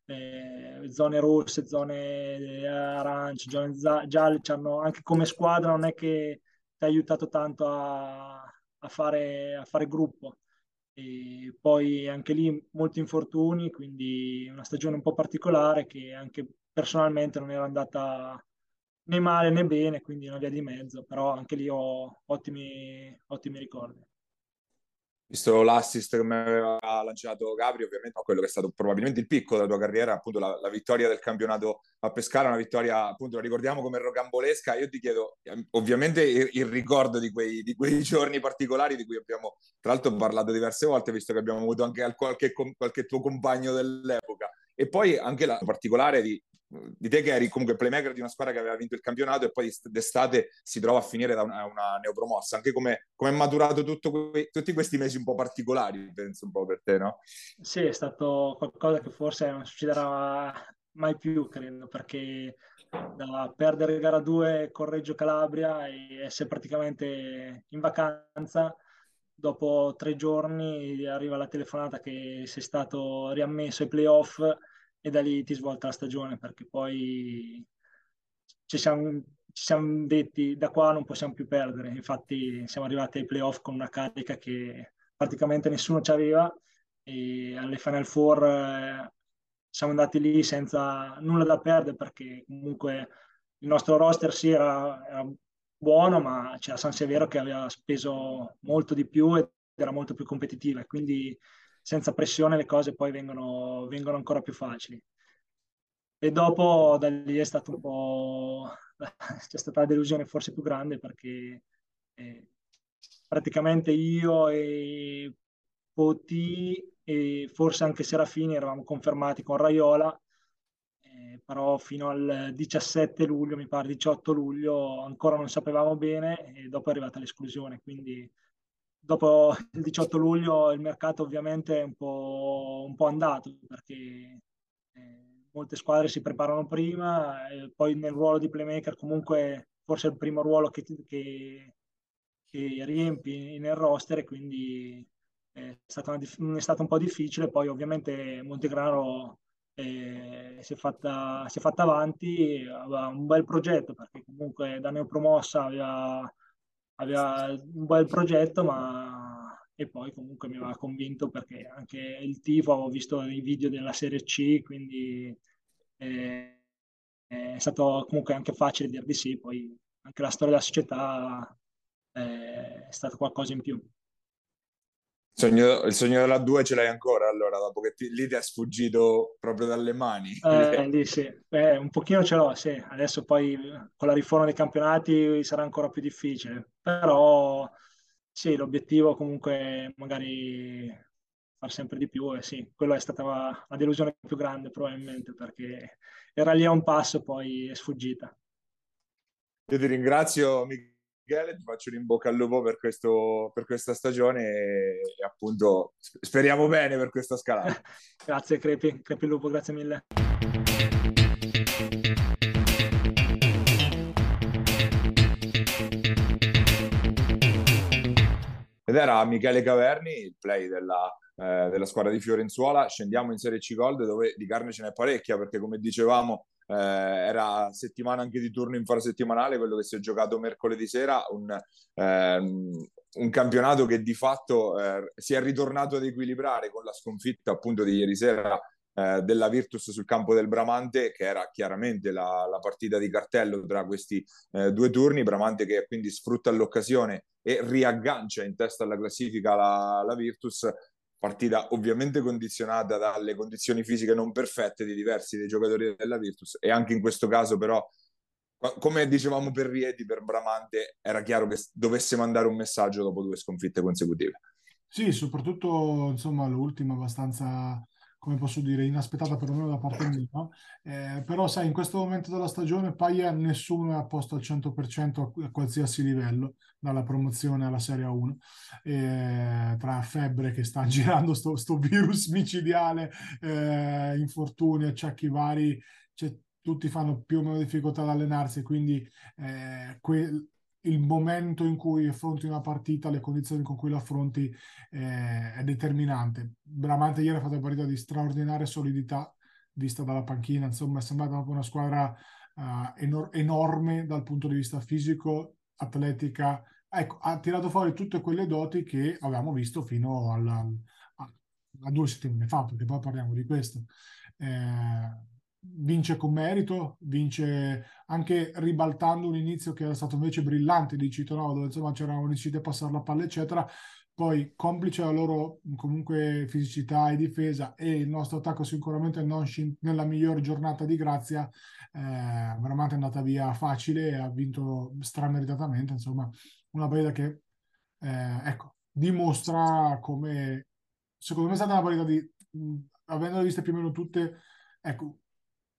eh, zone rosse, zone arance, zone gialle, hanno, anche come squadra non è che ti ha aiutato tanto a, a, fare, a fare gruppo. E poi anche lì molti infortuni, quindi una stagione un po' particolare che anche personalmente non era andata né male né bene, quindi una via di mezzo, però anche lì ho ottimi, ottimi ricordi visto l'assist che mi aveva lanciato Gabri, ovviamente, quello che è stato probabilmente il picco della tua carriera, appunto la, la, vittoria del campionato a Pescara, una vittoria, appunto, la ricordiamo come rocambolesca. Io ti chiedo, ehm, ovviamente, il, il ricordo di quei, di quei, giorni particolari di cui abbiamo, tra l'altro, parlato diverse volte, visto che abbiamo avuto anche qualche, qualche tuo compagno dell'epoca. E poi anche la particolare di di te che eri comunque playmaker di una squadra che aveva vinto il campionato e poi d'estate si trova a finire da una, una neopromossa. Anche come, è maturato que- tutti questi mesi un po' particolari, penso un po' per te, no? Sì, è stato qualcosa che forse non succederà mai più, credo, perché da perdere gara 2 con Reggio Calabria e essere praticamente in vacanza, dopo tre giorni arriva la telefonata che sei stato riammesso ai playoff e da lì ti svolta la stagione perché poi ci siamo, ci siamo detti da qua non possiamo più perdere. Infatti siamo arrivati ai playoff con una carica che praticamente nessuno ci aveva e alle Final Four eh, siamo andati lì senza nulla da perdere perché comunque il nostro roster sì era, era buono ma c'era San Severo che aveva speso molto di più ed era molto più competitiva quindi senza pressione le cose poi vengono, vengono ancora più facili. E dopo da lì è stato un po' c'è stata la delusione forse più grande perché eh, praticamente io e Poti e forse anche Serafini eravamo confermati con Raiola, eh, però fino al 17 luglio, mi pare 18 luglio, ancora non sapevamo bene e dopo è arrivata l'esclusione, quindi dopo il 18 luglio il mercato ovviamente è un po', un po andato perché eh, molte squadre si preparano prima e poi nel ruolo di playmaker comunque forse è il primo ruolo che, che, che riempi nel roster e quindi è stato, una, è stato, un po' difficile. Poi ovviamente Montegrano eh, si, è fatta, si è fatta avanti aveva un bel progetto perché comunque da neopromossa aveva aveva un bel progetto, ma e poi comunque mi aveva convinto perché anche il tifo avevo visto i video della Serie C, quindi eh, è stato comunque anche facile dire di sì, poi anche la storia della società eh, è stato qualcosa in più. Il sogno, il sogno della 2 ce l'hai ancora allora, dopo che ti, lì ti è sfuggito proprio dalle mani. Eh, lì sì, eh, un pochino ce l'ho, sì. Adesso poi con la riforma dei campionati sarà ancora più difficile, però sì, l'obiettivo comunque magari far sempre di più e sì, quella è stata la delusione più grande probabilmente perché era lì a un passo poi è sfuggita. Io ti ringrazio Michele, ti faccio un in bocca al lupo per, questo, per questa stagione e, e, appunto speriamo bene per questa scalata. grazie Crepi, Crepi il lupo, grazie mille. Ed era Michele Caverni, il play della, eh, della squadra di Fiorenzuola. Scendiamo in Serie C Gold dove di carne ce n'è parecchia perché come dicevamo eh, era settimana anche di turno infrasettimanale, quello che si è giocato mercoledì sera, un, ehm, un campionato che di fatto eh, si è ritornato ad equilibrare con la sconfitta appunto di ieri sera eh, della Virtus sul campo del Bramante, che era chiaramente la, la partita di cartello tra questi eh, due turni. Bramante che quindi sfrutta l'occasione e riaggancia in testa alla classifica la, la Virtus partita ovviamente condizionata dalle condizioni fisiche non perfette di diversi dei giocatori della Virtus e anche in questo caso però come dicevamo per Rieti, per Bramante era chiaro che dovesse mandare un messaggio dopo due sconfitte consecutive. Sì, soprattutto insomma l'ultima abbastanza, come posso dire, inaspettata perlomeno da parte mia. Eh, però sai, in questo momento della stagione Paglia nessuno è a posto al 100% a, a qualsiasi livello, dalla promozione alla Serie 1, eh, tra febbre che sta girando sto, sto virus micidiale, eh, infortuni, acciacchi vari, cioè, tutti fanno più o meno difficoltà ad allenarsi, quindi eh, que- il momento in cui affronti una partita, le condizioni con cui l'affronti eh, è determinante. Bramante ieri ha fatto una partita di straordinaria solidità vista dalla panchina, insomma è sembrata una squadra uh, enor- enorme dal punto di vista fisico, atletica, ecco, ha tirato fuori tutte quelle doti che avevamo visto fino alla, a, a, due settimane fa, perché poi parliamo di questo. Eh, vince con merito, vince anche ribaltando un inizio che era stato invece brillante di Citonova, dove insomma c'erano riusciti a passare la palla, eccetera. Poi, complice la loro comunque fisicità e difesa e il nostro attacco sicuramente non nella miglior giornata di grazia, eh, veramente è andata via facile e ha vinto strameritatamente. Insomma, una partita che eh, ecco, dimostra come secondo me è stata una partita di, mh, avendole viste più o meno tutte, ecco,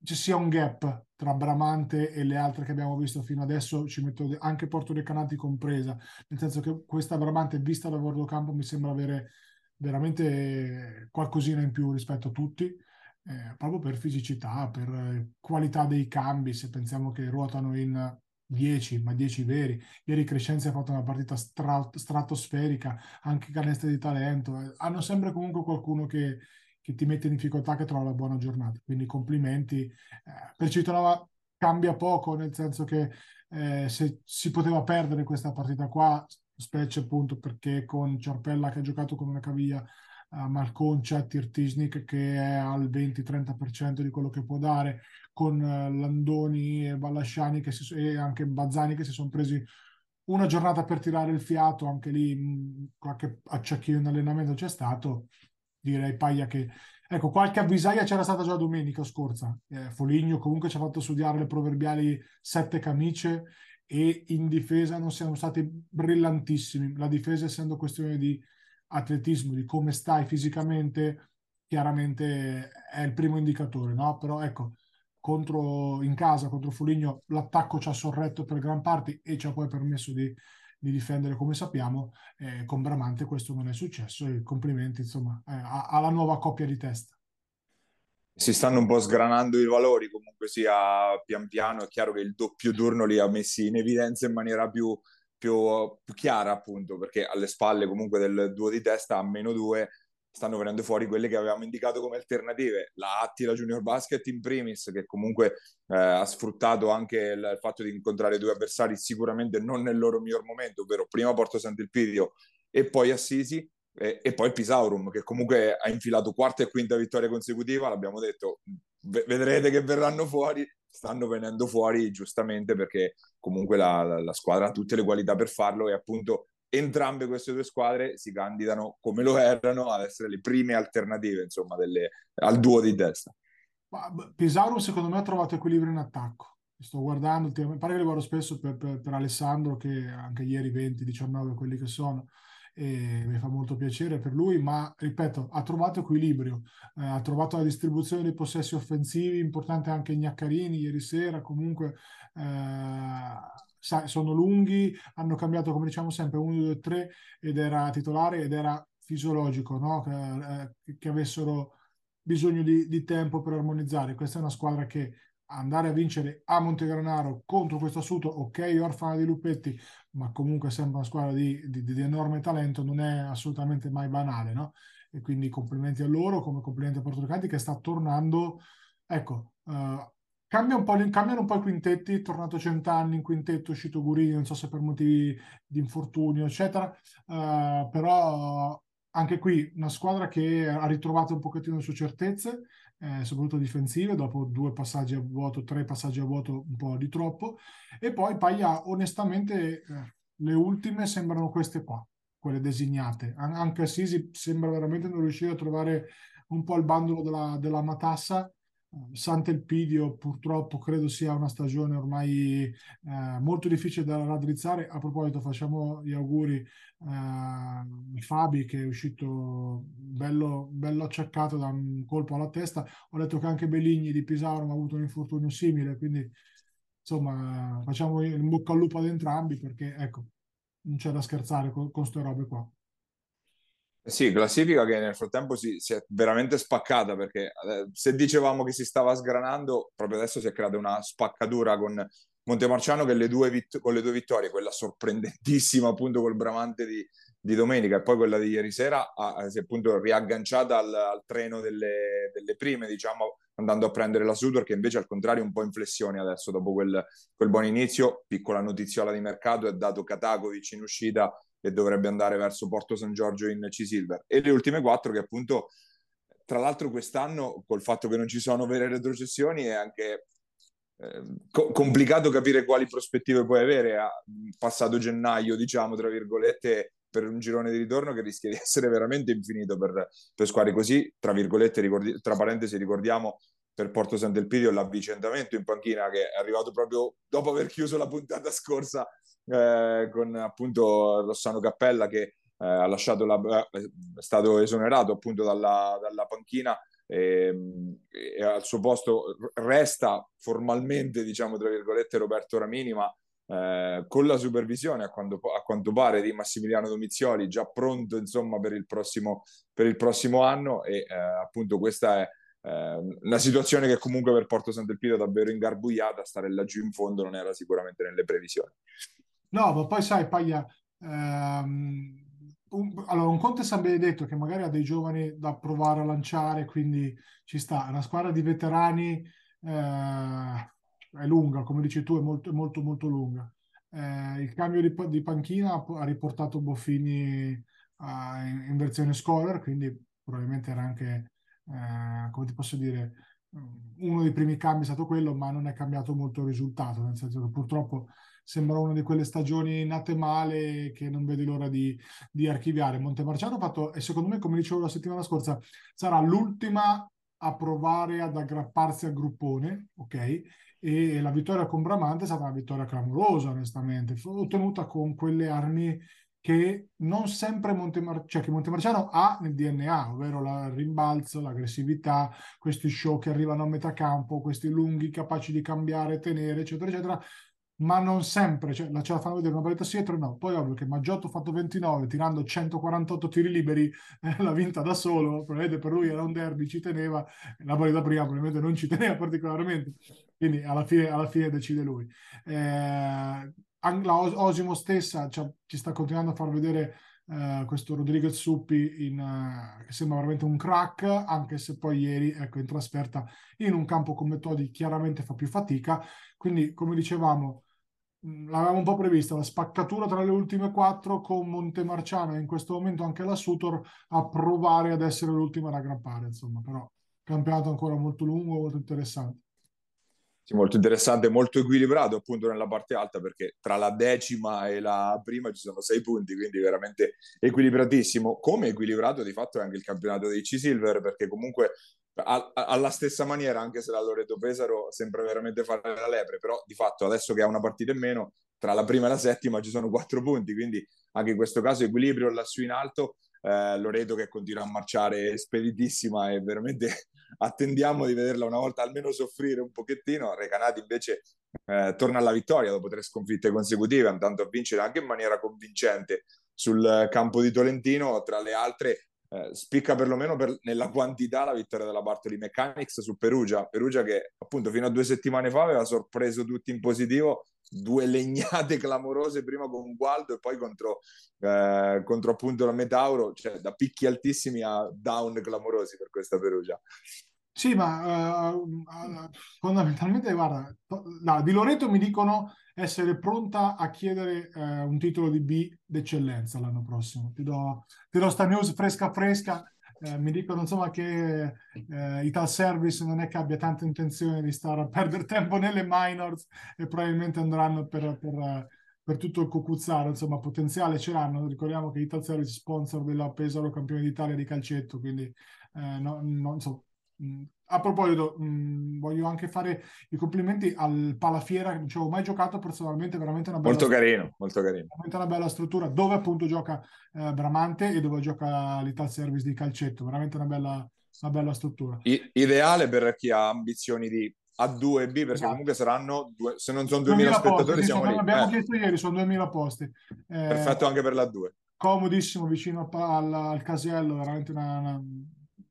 ci sia un gap tra Bramante e le altre che abbiamo visto fino adesso, ci metto anche Porto Recanati compresa, nel senso che questa Bramante vista da campo mi sembra avere veramente qualcosina in più rispetto a tutti, eh, proprio per fisicità, per qualità dei cambi, se pensiamo che ruotano in 10, ma 10 veri. Ieri Crescenzi ha fatto una partita stra- stratosferica, anche canestri di talento. Hanno sempre comunque qualcuno che, che ti mette in difficoltà, che trova la buona giornata. Quindi complimenti. Eh, per Citonova cambia poco, nel senso che eh, se si poteva perdere questa partita qua, specie appunto perché con Ciarpella che ha giocato con una caviglia, uh, Malconcia, Tirtisnik che è al 20-30% di quello che può dare, con uh, Landoni e Ballasciani si, e anche Bazzani che si sono presi una giornata per tirare il fiato, anche lì mh, qualche acciacchino in allenamento c'è stato, direi Paglia che ecco qualche avvisaglia c'era stata già domenica scorsa eh, Foligno comunque ci ha fatto studiare le proverbiali sette camicie e in difesa non siamo stati brillantissimi la difesa essendo questione di atletismo di come stai fisicamente chiaramente è il primo indicatore no? però ecco contro, in casa contro Foligno l'attacco ci ha sorretto per gran parte e ci ha poi permesso di di difendere come sappiamo, eh, con Bramante questo non è successo e complimenti insomma eh, alla nuova coppia di testa. Si stanno un po' sgranando i valori, comunque sia pian piano, è chiaro che il doppio turno li ha messi in evidenza in maniera più, più, più chiara appunto, perché alle spalle comunque del duo di testa a meno due stanno venendo fuori quelle che avevamo indicato come alternative. La Attila Junior Basket in primis, che comunque eh, ha sfruttato anche il, il, fatto di incontrare due avversari sicuramente non nel loro miglior momento, ovvero prima Porto Sant'Elpidio e poi Assisi, e, e, poi Pisaurum, che comunque ha infilato quarta e quinta vittoria consecutiva, l'abbiamo detto, vedrete che verranno fuori, stanno venendo fuori giustamente perché comunque la, la, la squadra ha tutte le qualità per farlo e appunto entrambe queste due squadre si candidano come lo erano ad essere le prime alternative insomma delle, al duo di testa. Pesaro secondo me ha trovato equilibrio in attacco. Sto guardando pare che li guardo spesso per, per, per Alessandro che anche ieri 20-19 quelli che sono e mi fa molto piacere per lui, ma ripeto, ha trovato equilibrio, eh, ha trovato la distribuzione dei possessi offensivi, importante anche Gnaccarini ieri sera, comunque eh, sono lunghi, hanno cambiato come diciamo sempre 1, 2, 3 ed era titolare ed era fisiologico no? che, eh, che, avessero bisogno di, di, tempo per armonizzare. Questa è una squadra che andare a vincere a Montegranaro contro questo assunto, ok, orfana di Lupetti, ma comunque sempre una squadra di, di, di, enorme talento, non è assolutamente mai banale, no? E quindi complimenti a loro, come complimenti a Porto Ricanti che sta tornando, ecco, uh, Cambia un cambiano un po' i quintetti, tornato cent'anni in quintetto, uscito Gurini, non so se per motivi di infortunio, eccetera, uh, però anche qui una squadra che ha ritrovato un pochettino le sue certezze, eh, soprattutto difensive, dopo due passaggi a vuoto, tre passaggi a vuoto, un po' di troppo, e poi Paglia, onestamente, eh, le ultime sembrano queste qua, quelle designate. An- anche Sisi sembra veramente non riuscire a trovare un po' il bandolo della, della matassa, Sant'Elpidio purtroppo credo sia una stagione ormai eh, molto difficile da raddrizzare. A proposito, facciamo gli auguri eh, a Fabi che è uscito bello, bello acciaccato da un colpo alla testa. Ho letto che anche Belligni di Pisaro ha avuto un infortunio simile, quindi insomma facciamo in bocca al lupo ad entrambi perché ecco, non c'è da scherzare con queste robe qua. Sì, classifica che nel frattempo si, si, è veramente spaccata perché eh, se dicevamo che si stava sgranando, proprio adesso si è creata una spaccatura con Montemarciano che le due vitt- con le due vittorie, quella sorprendentissima appunto col Bramante di, di domenica e poi quella di ieri sera, ha, si è appunto riagganciata al, al treno delle, delle, prime, diciamo, andando a prendere la Sudor che invece al contrario è un po' in flessione adesso dopo quel, quel buon inizio. Piccola notiziola di mercato, è dato Katakovic in uscita e dovrebbe andare verso Porto San Giorgio in C-Silver. E le ultime quattro che appunto, tra l'altro quest'anno, col fatto che non ci sono vere retrocessioni, è anche eh, co- complicato capire quali prospettive puoi avere a passato gennaio, diciamo, tra virgolette, per un girone di ritorno che rischia di essere veramente infinito per, per squadre così, tra virgolette, ricordi- tra parentesi, ricordiamo per Porto Sant'Elpidio l'avvicendamento in panchina che è arrivato proprio dopo aver chiuso la puntata scorsa eh, con appunto Rossano Cappella che eh, ha lasciato la, eh, è stato esonerato appunto dalla, dalla panchina e, e, al suo posto resta formalmente diciamo tra virgolette Roberto Ramini ma eh, con la supervisione a quanto, a quanto, pare di Massimiliano Domizioli già pronto insomma per il prossimo, per il prossimo anno e eh, appunto questa è eh, una situazione che comunque per Porto Sant'Elpidio è davvero ingarbugliata stare laggiù in fondo non era sicuramente nelle previsioni No, ma poi sai, Paglia, ehm, un, allora un conto è San Benedetto che magari ha dei giovani da provare a lanciare, quindi ci sta. Una squadra di veterani eh, è lunga, come dici tu, è molto, molto, molto lunga. Eh, il cambio di, di, panchina ha riportato Boffini a, in, in, versione scorer, quindi probabilmente era anche, eh, come ti posso dire, uno dei primi cambi è stato quello, ma non è cambiato molto il risultato, nel senso che purtroppo sembra una di quelle stagioni nate male che non vedi l'ora di, di archiviare. Montemarciano ha fatto, e secondo me, come dicevo la settimana scorsa, sarà l'ultima a provare ad aggrapparsi al gruppone, ok? E la vittoria con Bramante è stata una vittoria clamorosa, onestamente, ottenuta con quelle armi che non sempre Montemar- cioè che Montemarciano ha nel DNA, ovvero il rimbalzo, l'aggressività, questi show che arrivano a metà campo, questi lunghi capaci di cambiare, tenere, eccetera, eccetera ma non sempre, cioè, la ce la fanno vedere una partita sì tre no. Poi ovvio che Maggiotto ha fatto 29 tirando 148 tiri liberi, eh, l'ha vinta da solo, probabilmente per lui era un derby, ci teneva, la partita prima probabilmente non ci teneva particolarmente, quindi alla fine, alla fine decide lui. Eh, la Osimo stessa cioè, ci sta continuando a far vedere Uh, questo Rodriguez Suppi in, uh, che sembra veramente un crack, anche se poi ieri ecco, in trasferta in un campo come Todi chiaramente fa più fatica. Quindi, come dicevamo, l'avevamo un po' prevista la spaccatura tra le ultime quattro con Montemarciano e in questo momento anche la Sutor a provare ad essere l'ultima ad aggrappare insomma però campionato ancora molto lungo molto interessante sì, molto interessante, molto equilibrato appunto nella parte alta perché tra la decima e la prima ci sono sei punti, quindi veramente equilibratissimo. Come equilibrato di fatto è anche il campionato dei C-Silver perché comunque alla stessa maniera, anche se la Loreto Pesaro sembra veramente fare la lepre, però di fatto adesso che ha una partita in meno, tra la prima e la settima ci sono quattro punti, quindi anche in questo caso equilibrio lassù in alto. Eh, Loreto che continua a marciare speditissima e veramente attendiamo di vederla una volta almeno soffrire un pochettino. Recanati invece eh, torna alla vittoria dopo tre sconfitte consecutive, andando a vincere anche in maniera convincente sul campo di Tolentino, tra le altre eh, spicca perlomeno per, nella quantità la vittoria della Bartoli Mechanics su Perugia. Perugia che appunto fino a due settimane fa aveva sorpreso tutti in positivo, due legnate clamorose prima con Gualdo e poi contro, eh, contro appunto la Metauro, cioè da picchi altissimi a down clamorosi per questa Perugia. Sì, ma uh, fondamentalmente, guarda, no, di Loreto mi dicono essere pronta a chiedere uh, un titolo di B d'eccellenza l'anno prossimo. Ti do, ti do sta news fresca fresca. Uh, mi dicono insomma che Ital Service non è che abbia tanta intenzione di stare a perdere tempo nelle minors e probabilmente andranno per, per, per tutto il cucuzzaro, insomma potenziale ce l'hanno. Ricordiamo che Ital Service è sponsor della Pesaro campione d'Italia di calcetto, quindi no, no, insomma, a proposito, mh, voglio anche fare i complimenti al Palafiera, che non ci avevo mai giocato personalmente, veramente una bella molto carino, molto carino. Veramente una bella struttura, dove appunto gioca eh, Bramante e dove gioca l'Ital Service di calcetto, veramente una bella, una bella struttura. I- ideale per chi ha ambizioni di A2 e B, perché esatto. comunque saranno, due, se non sono 2000, 2000 spettatori, posti, siamo lì. Abbiamo eh. chiesto ieri, sono 2000 posti. Eh, Perfetto anche per l'A2. Comodissimo, vicino al, al casello, veramente una, una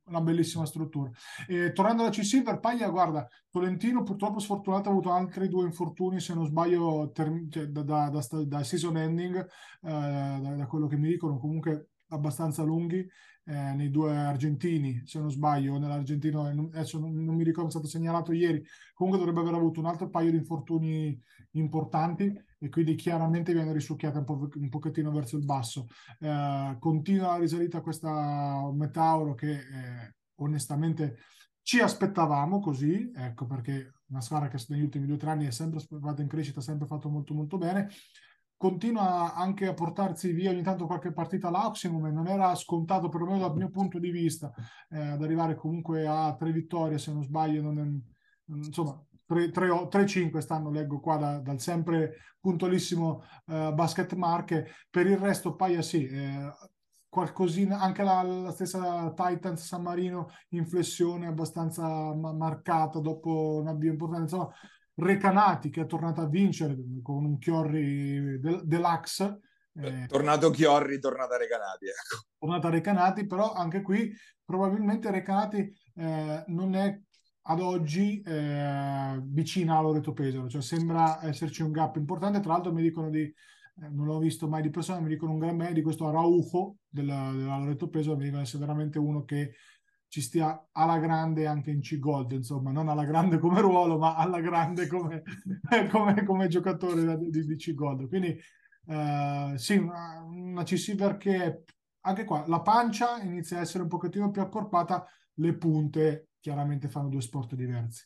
una bellissima struttura. E, tornando alla C-Silver, Paglia, guarda, Tolentino purtroppo sfortunato ha avuto altri due infortuni, se non sbaglio, ter- cioè, da, da, da, da, season ending, eh, da, quello che mi dicono, comunque abbastanza lunghi eh, nei due argentini, se non sbaglio, nell'argentino, adesso non, non, mi ricordo, è stato segnalato ieri, comunque dovrebbe aver avuto un altro paio di infortuni importanti e quindi chiaramente viene risucchiata un, po', un pochettino verso il basso. Eh, continua la risalita questa Metauro che eh, onestamente ci aspettavamo così, ecco perché una squadra che negli ultimi due o tre anni è sempre stata in crescita, ha sempre fatto molto molto bene continua anche a portarsi via ogni tanto qualche partita l'Oximum e non era scontato perlomeno dal mio punto di vista eh, ad arrivare comunque a tre vittorie se non sbaglio non è, insomma 3-5 stanno leggo qua da, dal sempre puntualissimo eh, basket marche per il resto Paia sì eh, qualcosina anche la, la, stessa Titans San Marino in flessione abbastanza ma- marcata dopo un avvio importante insomma Recanati che è tornato a vincere con un Chiorri del, deluxe. Eh, tornato Chiorri, tornata Recanati. Ecco. Tornata Recanati, però anche qui probabilmente Recanati eh, non è ad oggi eh, vicina a Loreto Pesaro, cioè sembra esserci un gap importante. Tra l'altro mi dicono di, eh, non l'ho visto mai di persona, mi dicono un gran bene di questo Araujo della, della Loreto Pesaro, mi dicono essere veramente uno che ci stia alla grande anche in C-Gold, insomma, non alla grande come ruolo, ma alla grande come, come, come giocatore di, di C-Gold. Quindi eh, sì, una, una C-Silver che anche qua la pancia inizia a essere un pochettino più accorpata, le punte chiaramente fanno due sport diversi.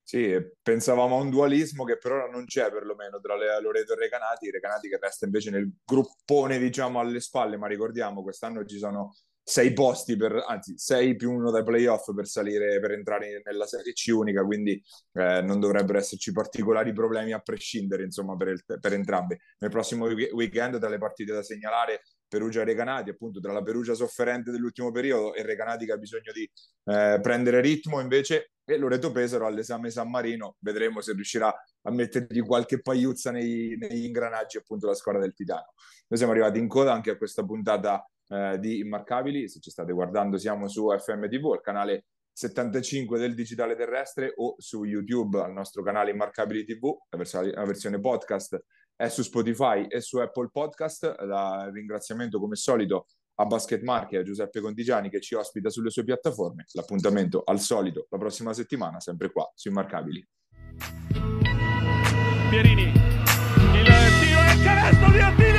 Sì, pensavamo a un dualismo che per ora non c'è perlomeno tra Loreto e Recanati, Recanati che resta invece nel gruppone diciamo alle spalle, ma ricordiamo quest'anno ci sono sei posti per, anzi, sei più uno dai playoff per salire, per entrare nella Serie C unica, quindi eh, non dovrebbero esserci particolari problemi a prescindere, insomma, per, il, per entrambi. Nel prossimo weekend, tra le partite da segnalare, Perugia e Recanati, appunto tra la Perugia sofferente dell'ultimo periodo e Recanati che ha bisogno di eh, prendere ritmo invece e Loreto Pesaro all'esame San Marino, vedremo se riuscirà a mettergli qualche pagliuzza nei, negli ingranaggi appunto la squadra del Titano. Noi siamo arrivati in coda anche a questa puntata eh, di Immarcabili. Se ci state guardando, siamo su FMTV, il canale 75 del digitale terrestre o su YouTube al nostro canale Immarcabili TV, la, vers- la versione podcast è su Spotify e su Apple Podcast. La ringraziamento come solito a Basket Market e a Giuseppe Condigiani che ci ospita sulle sue piattaforme. L'appuntamento al solito la prossima settimana, sempre qua su Immarcabili. Pierini, il tiro il canestro di Attila!